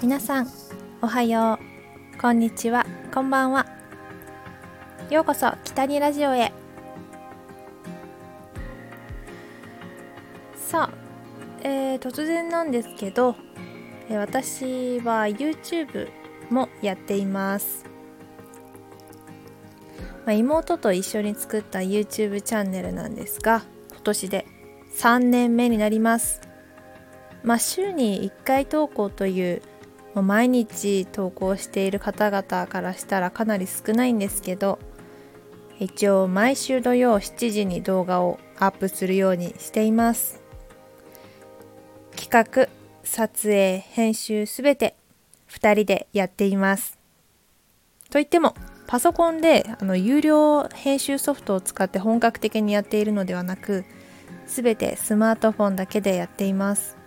皆さんおはよう。こんにちは。こんばんは。ようこそ北にラジオへ。さあ、えー、突然なんですけど私は YouTube もやっています。まあ、妹と一緒に作った YouTube チャンネルなんですが今年で3年目になります。まあ、週に1回投稿というもう毎日投稿している方々からしたらかなり少ないんですけど一応毎週土曜7時に動画をアップするようにしています。企画撮影編集すべて2人でやっています。といってもパソコンであの有料編集ソフトを使って本格的にやっているのではなくすべてスマートフォンだけでやっています。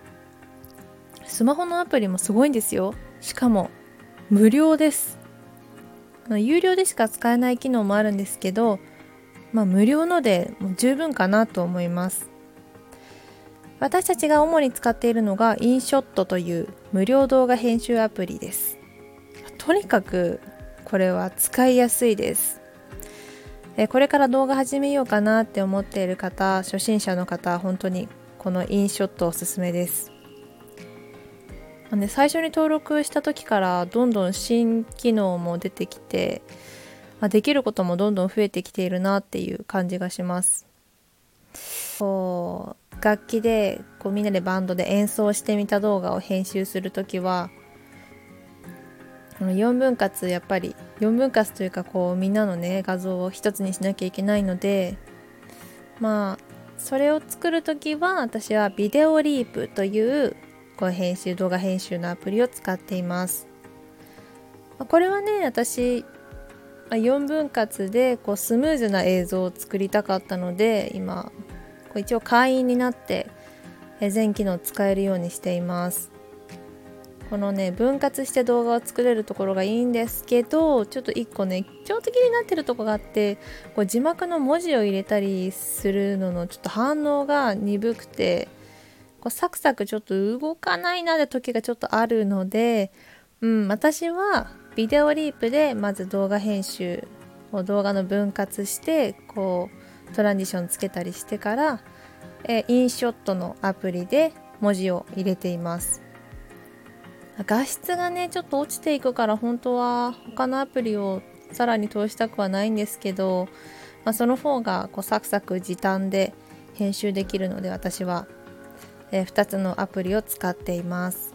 スマホのアプリもすごいんですよ。しかも無料です。有料でしか使えない機能もあるんですけどまあ無料のでもう十分かなと思います。私たちが主に使っているのがインショットという無料動画編集アプリです。とにかくこれは使いやすいです。これから動画始めようかなって思っている方初心者の方は本当にこのインショットおすすめです。ね、最初に登録した時からどんどん新機能も出てきて、ま、できることもどんどん増えてきているなっていう感じがします。こう楽器でこうみんなでバンドで演奏してみた動画を編集する時は4分割やっぱり4分割というかこうみんなのね画像を一つにしなきゃいけないのでまあそれを作る時は私はビデオリープというこう編集動画編集のアプリを使っています。これはね私4分割でこうスムーズな映像を作りたかったので今こう一応会員になって全機能使えるようにしています。このね分割して動画を作れるところがいいんですけどちょっと1個ね強敵になってるとこがあってこう字幕の文字を入れたりするののちょっと反応が鈍くてこうサクサクちょっと動かないなって時がちょっとあるので、うん、私はビデオリープでまず動画編集を動画の分割してこうトランジションつけたりしてから、えインショットのアプリで文字を入れています。画質がねちょっと落ちていくから本当は他のアプリをさらに通したくはないんですけど、まあ、その方がこうサクサク時短で編集できるので私はえー、2つのアプリを使っています、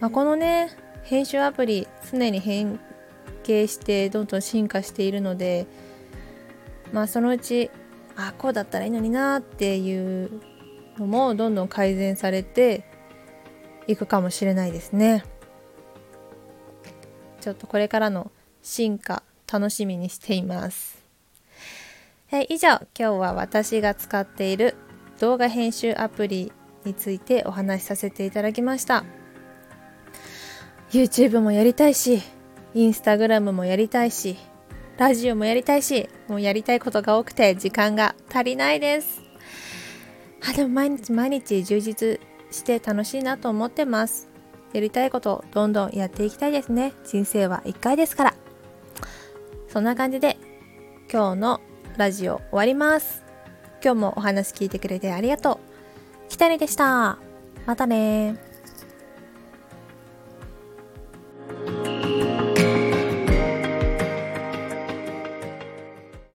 まあ、このね編集アプリ常に変形してどんどん進化しているのでまあそのうちあこうだったらいいのになっていうのもどんどん改善されていくかもしれないですね。ちょっとこれからの進化楽しみにしています、え以上今日は私が使っている動画編集アプリについてお話しさせていただきました。YouTube もやりたいし Instagram もやりたいしラジオもやりたいしもうやりたいことが多くて時間が足りないです。あでも毎日毎日充実して楽しいなと思ってます。やりたいことどんどんやっていきたいですね。人生は1回ですから。そんな感じで今日のラジオ終わります。今日もお話聞いてくれてありがとう。きたりでした。またね